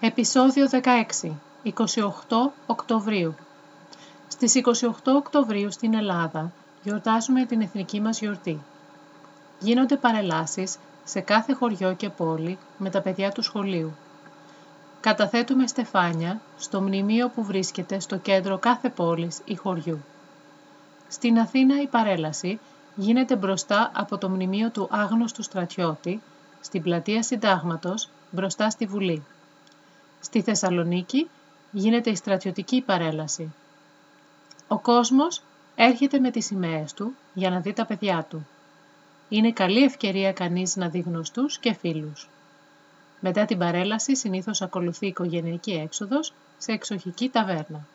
Επισόδιο 16. 28 Οκτωβρίου. Στις 28 Οκτωβρίου στην Ελλάδα γιορτάζουμε την εθνική μας γιορτή. Γίνονται παρελάσεις σε κάθε χωριό και πόλη με τα παιδιά του σχολείου. Καταθέτουμε στεφάνια στο μνημείο που βρίσκεται στο κέντρο κάθε πόλης ή χωριού. Στην Αθήνα η παρέλαση γίνεται μπροστά από το μνημείο του άγνωστου στρατιώτη, στην πλατεία Συντάγματος, μπροστά στη Βουλή. Στη Θεσσαλονίκη γίνεται η στρατιωτική παρέλαση. Ο κόσμος έρχεται με τις σημαίες του για να δει τα παιδιά του. Είναι καλή ευκαιρία κανείς να δει γνωστούς και φίλους. Μετά την παρέλαση συνήθως ακολουθεί οικογενειακή έξοδος σε εξοχική ταβέρνα.